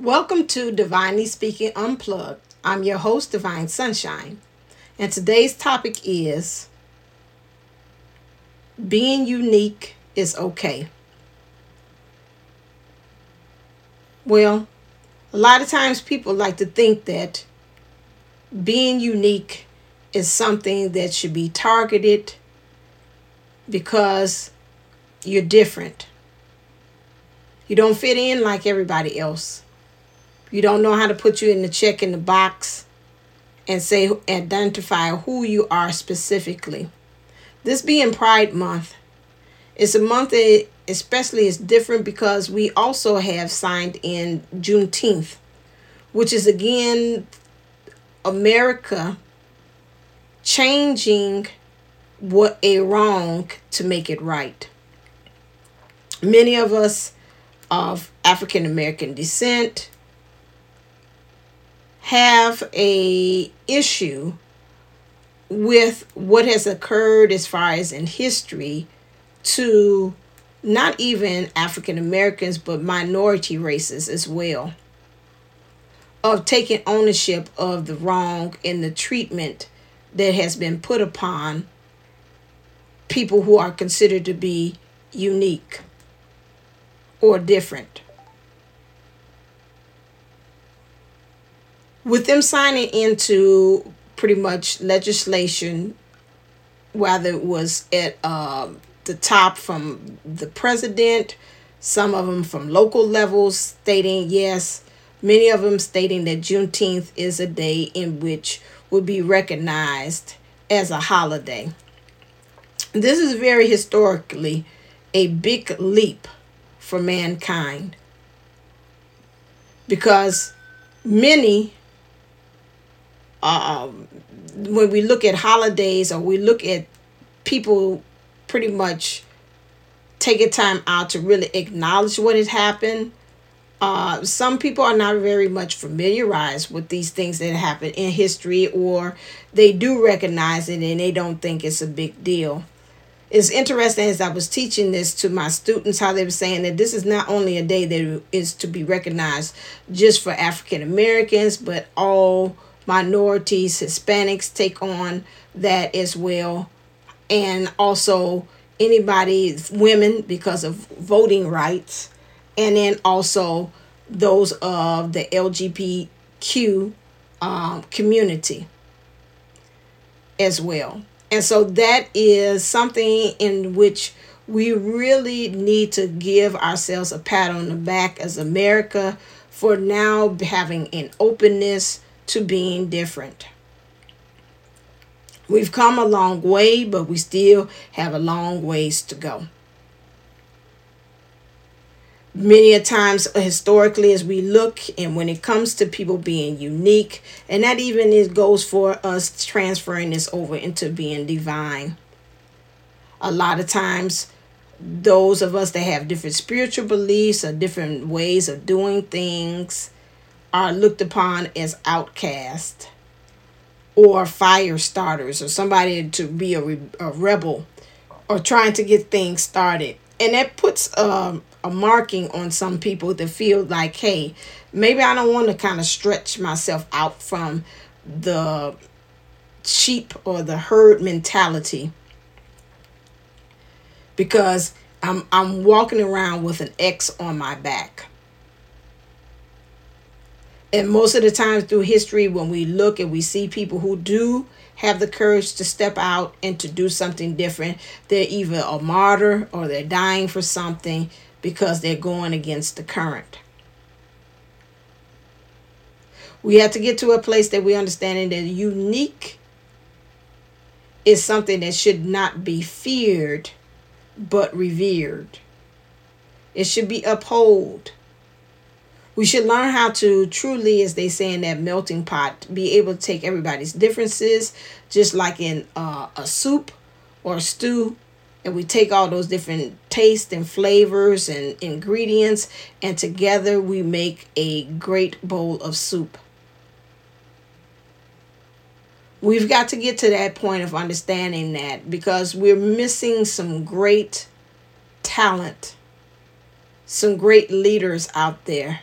Welcome to Divinely Speaking Unplugged. I'm your host, Divine Sunshine, and today's topic is Being Unique is Okay. Well, a lot of times people like to think that being unique is something that should be targeted because you're different. You don't fit in like everybody else. You don't know how to put you in the check in the box and say identify who you are specifically. This being Pride Month, it's a month that especially is different because we also have signed in Juneteenth, which is again America changing what a wrong to make it right. Many of us of African American descent have a issue with what has occurred as far as in history to not even African Americans but minority races as well of taking ownership of the wrong and the treatment that has been put upon people who are considered to be unique or different. With them signing into pretty much legislation, whether it was at uh, the top from the president, some of them from local levels stating yes, many of them stating that Juneteenth is a day in which will be recognized as a holiday. This is very historically a big leap for mankind because many uh, when we look at holidays or we look at people pretty much taking time out to really acknowledge what has happened uh, some people are not very much familiarized with these things that happen in history or they do recognize it and they don't think it's a big deal. It's interesting as I was teaching this to my students how they were saying that this is not only a day that is to be recognized just for African Americans, but all minorities, Hispanics take on that as well, and also anybody, women, because of voting rights, and then also those of the LGBTQ um, community as well. And so that is something in which we really need to give ourselves a pat on the back as America for now having an openness to being different. We've come a long way, but we still have a long ways to go many a times uh, historically as we look and when it comes to people being unique and that even is goes for us transferring this over into being divine a lot of times those of us that have different spiritual beliefs or different ways of doing things are looked upon as outcast or fire starters or somebody to be a, re- a rebel or trying to get things started and that puts um a marking on some people that feel like, hey, maybe I don't want to kind of stretch myself out from the sheep or the herd mentality because I'm I'm walking around with an X on my back. And most of the times through history, when we look and we see people who do have the courage to step out and to do something different, they're either a martyr or they're dying for something because they're going against the current. We have to get to a place that we understand that unique is something that should not be feared but revered. It should be upheld. We should learn how to truly, as they say in that melting pot, be able to take everybody's differences, just like in uh, a soup or a stew, and we take all those different tastes and flavors and ingredients and together we make a great bowl of soup. We've got to get to that point of understanding that because we're missing some great talent some great leaders out there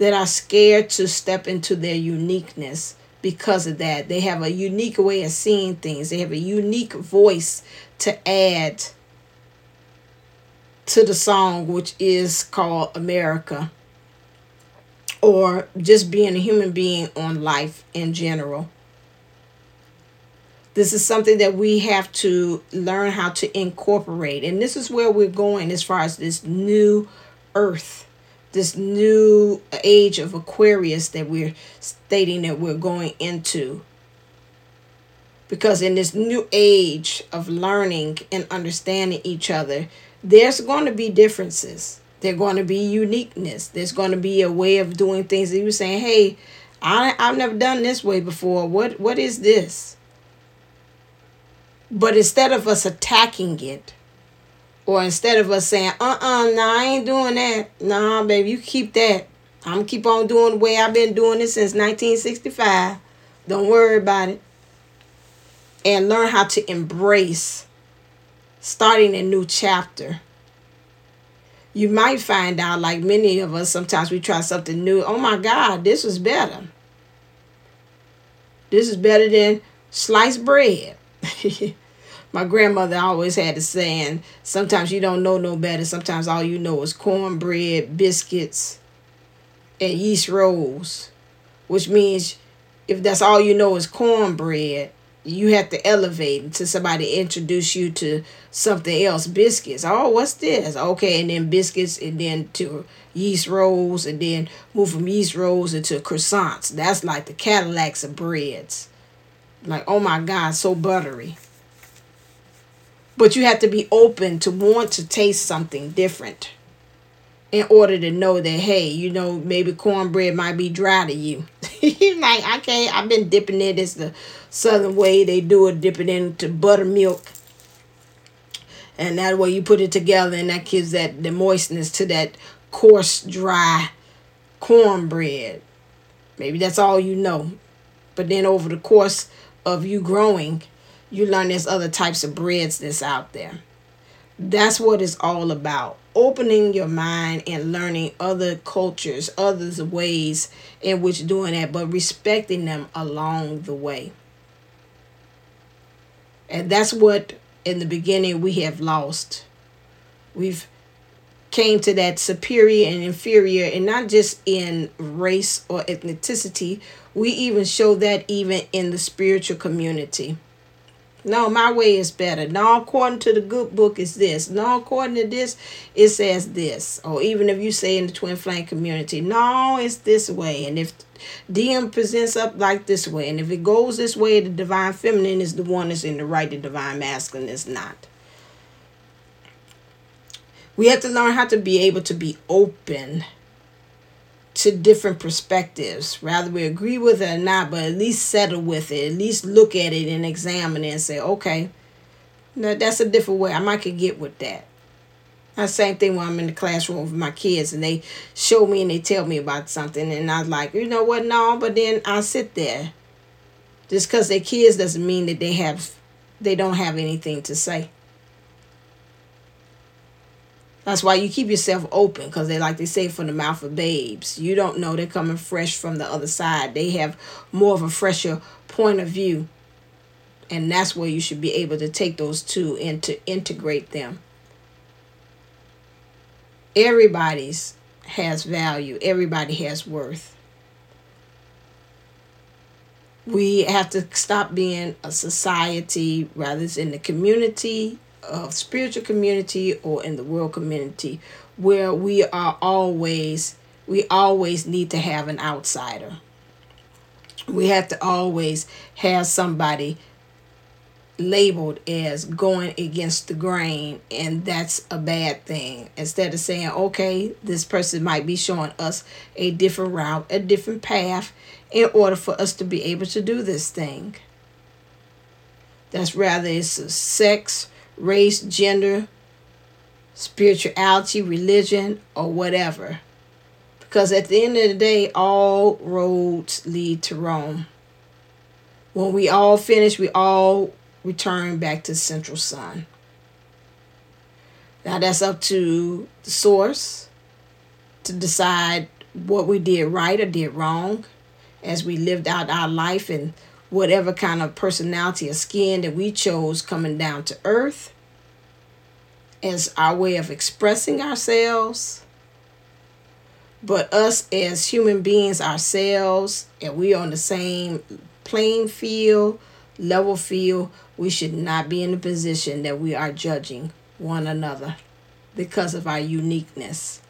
that are scared to step into their uniqueness because of that. They have a unique way of seeing things, they have a unique voice to add to the song, which is called America, or just being a human being on life in general. This is something that we have to learn how to incorporate. And this is where we're going as far as this new earth, this new age of Aquarius that we're stating that we're going into. Because in this new age of learning and understanding each other, there's going to be differences. There's going to be uniqueness. There's going to be a way of doing things that you're saying, hey, I, I've never done this way before. What What is this? But instead of us attacking it, or instead of us saying, uh-uh, nah, I ain't doing that. Nah, baby, you keep that. I'm gonna keep on doing the way I've been doing it since 1965. Don't worry about it. And learn how to embrace starting a new chapter. You might find out, like many of us, sometimes we try something new. Oh my God, this was better. This is better than sliced bread. my grandmother always had a saying, sometimes you don't know no better. Sometimes all you know is cornbread, biscuits, and yeast rolls. Which means if that's all you know is cornbread, you have to elevate until somebody introduce you to something else. Biscuits. Oh, what's this? Okay, and then biscuits, and then to yeast rolls, and then move from yeast rolls into croissants. That's like the Cadillacs of breads. Like, oh my God, so buttery. But you have to be open to want to taste something different in order to know that, hey, you know, maybe cornbread might be dry to you. like, okay, I've been dipping it as the southern way they do it, dipping into buttermilk. And that way you put it together and that gives that the moistness to that coarse, dry cornbread. Maybe that's all you know. But then over the course of you growing, you learn there's other types of breads that's out there. That's what it's all about. Opening your mind and learning other cultures, other ways in which doing that, but respecting them along the way. And that's what in the beginning we have lost. We've came to that superior and inferior and not just in race or ethnicity. We even show that even in the spiritual community. No, my way is better. No, according to the good book is this. No, according to this, it says this. Or even if you say in the twin flame community, no, it's this way. And if DM presents up like this way. And if it goes this way, the divine feminine is the one that's in the right, the divine masculine is not. We have to learn how to be able to be open to different perspectives. Rather we agree with it or not, but at least settle with it. At least look at it and examine it and say, okay, now that's a different way. I might could get with that. The same thing when I'm in the classroom with my kids and they show me and they tell me about something and I'm like, you know what, no, but then I sit there. Just because they're kids doesn't mean that they have they don't have anything to say. That's why you keep yourself open because they like they say from the mouth of babes. You don't know they're coming fresh from the other side. They have more of a fresher point of view. And that's where you should be able to take those two and to integrate them everybody's has value everybody has worth we have to stop being a society rather it's in the community of spiritual community or in the world community where we are always we always need to have an outsider. We have to always have somebody labeled as going against the grain and that's a bad thing. Instead of saying okay this person might be showing us a different route a different path in order for us to be able to do this thing. That's rather it's a sex race gender spirituality religion or whatever because at the end of the day all roads lead to rome when we all finish we all return back to Central Sun. Now that's up to the source to decide what we did right or did wrong as we lived out our life and whatever kind of personality or skin that we chose coming down to earth as our way of expressing ourselves. But us as human beings ourselves, and we on the same playing field, level field, we should not be in the position that we are judging one another because of our uniqueness.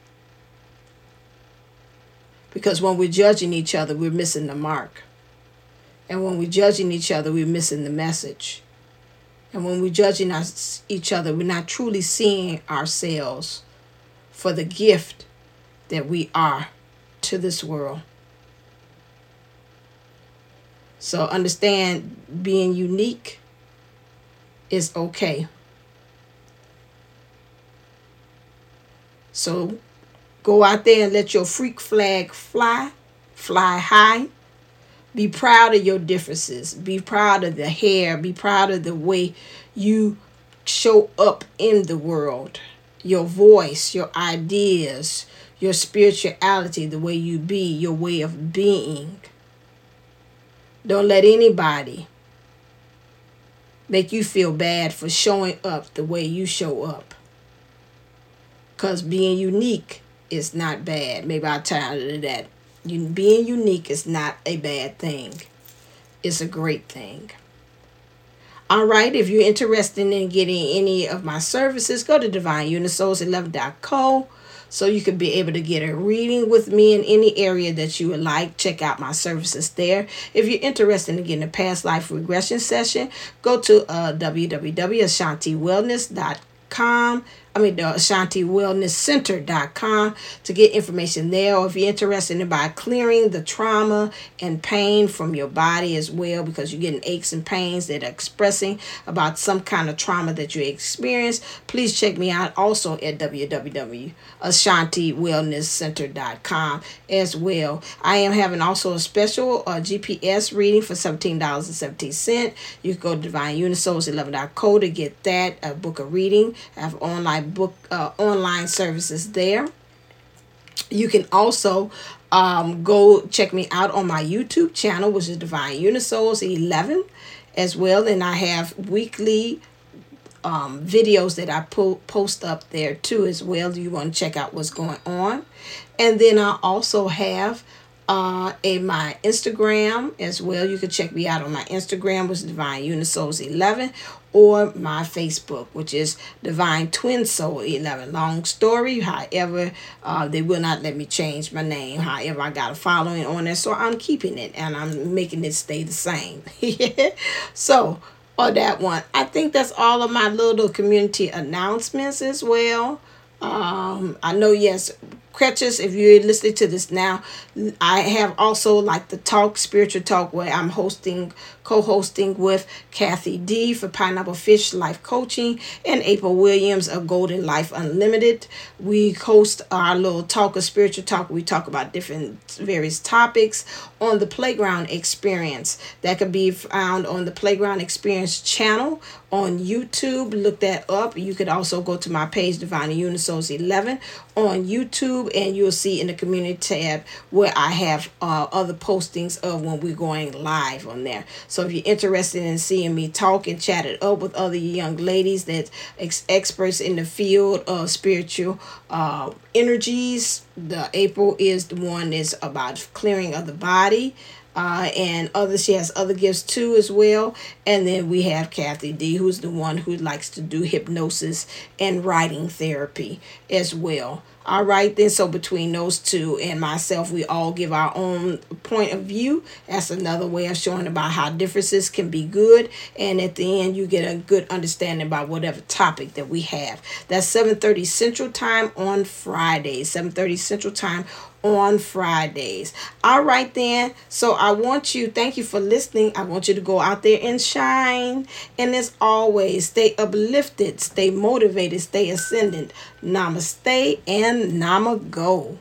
Because when we're judging each other, we're missing the mark. And when we're judging each other, we're missing the message. And when we're judging us, each other, we're not truly seeing ourselves for the gift that we are to this world. So understand being unique is okay. So go out there and let your freak flag fly, fly high. Be proud of your differences. Be proud of the hair. Be proud of the way you show up in the world. Your voice, your ideas, your spirituality, the way you be, your way of being. Don't let anybody make you feel bad for showing up the way you show up. Because being unique is not bad. Maybe I'll tell you that. You, being unique is not a bad thing, it's a great thing. All right, if you're interested in getting any of my services, go to divineunisouls11.co so you can be able to get a reading with me in any area that you would like. Check out my services there. If you're interested in getting a past life regression session, go to uh, www.ashantywellness.com I mean, the Ashanti Wellness Center.com to get information there. Or if you're interested in by clearing the trauma and pain from your body as well, because you're getting aches and pains that are expressing about some kind of trauma that you experienced, please check me out also at www.ashantywellnesscenter.com as well. I am having also a special uh, GPS reading for $17.17. You can go to divineunisouls11.co to get that, a book of reading. I have online book uh, online services there. You can also um, go check me out on my YouTube channel, which is Divine Unisouls 11 as well. And I have weekly um, videos that I po- post up there too as well. Do You want to check out what's going on. And then I also have uh, in my Instagram as well. You can check me out on my Instagram, which is Divine Unisouls 11, or my Facebook, which is Divine Twin Soul 11. Long story, however, uh, they will not let me change my name. However, I got a following on there, so I'm keeping it and I'm making it stay the same. so, or that one. I think that's all of my little community announcements as well. Um, I know, yes, Crutches, if you're listening to this now, I have also like the talk, spiritual talk, where I'm hosting, co hosting with Kathy D for Pineapple Fish Life Coaching and April Williams of Golden Life Unlimited. We host our little talk of spiritual talk. We talk about different various topics on the Playground Experience. That could be found on the Playground Experience channel on YouTube. Look that up. You could also go to my page, Divine Unisouls 11, on YouTube, and you'll see in the community tab where I have uh, other postings of when we're going live on there. So if you're interested in seeing me talk and chat it up with other young ladies that ex- experts in the field of spiritual uh, energies, the April is the one that's about clearing of the body uh, and other she has other gifts too as well and then we have kathy d who's the one who likes to do hypnosis and writing therapy as well all right then so between those two and myself we all give our own point of view. That's another way of showing about how differences can be good. And at the end you get a good understanding about whatever topic that we have. That's 7.30 central time on friday. 7.30 central time on Fridays. All right, then. So I want you, thank you for listening. I want you to go out there and shine. And as always, stay uplifted, stay motivated, stay ascendant. Namaste and Namago.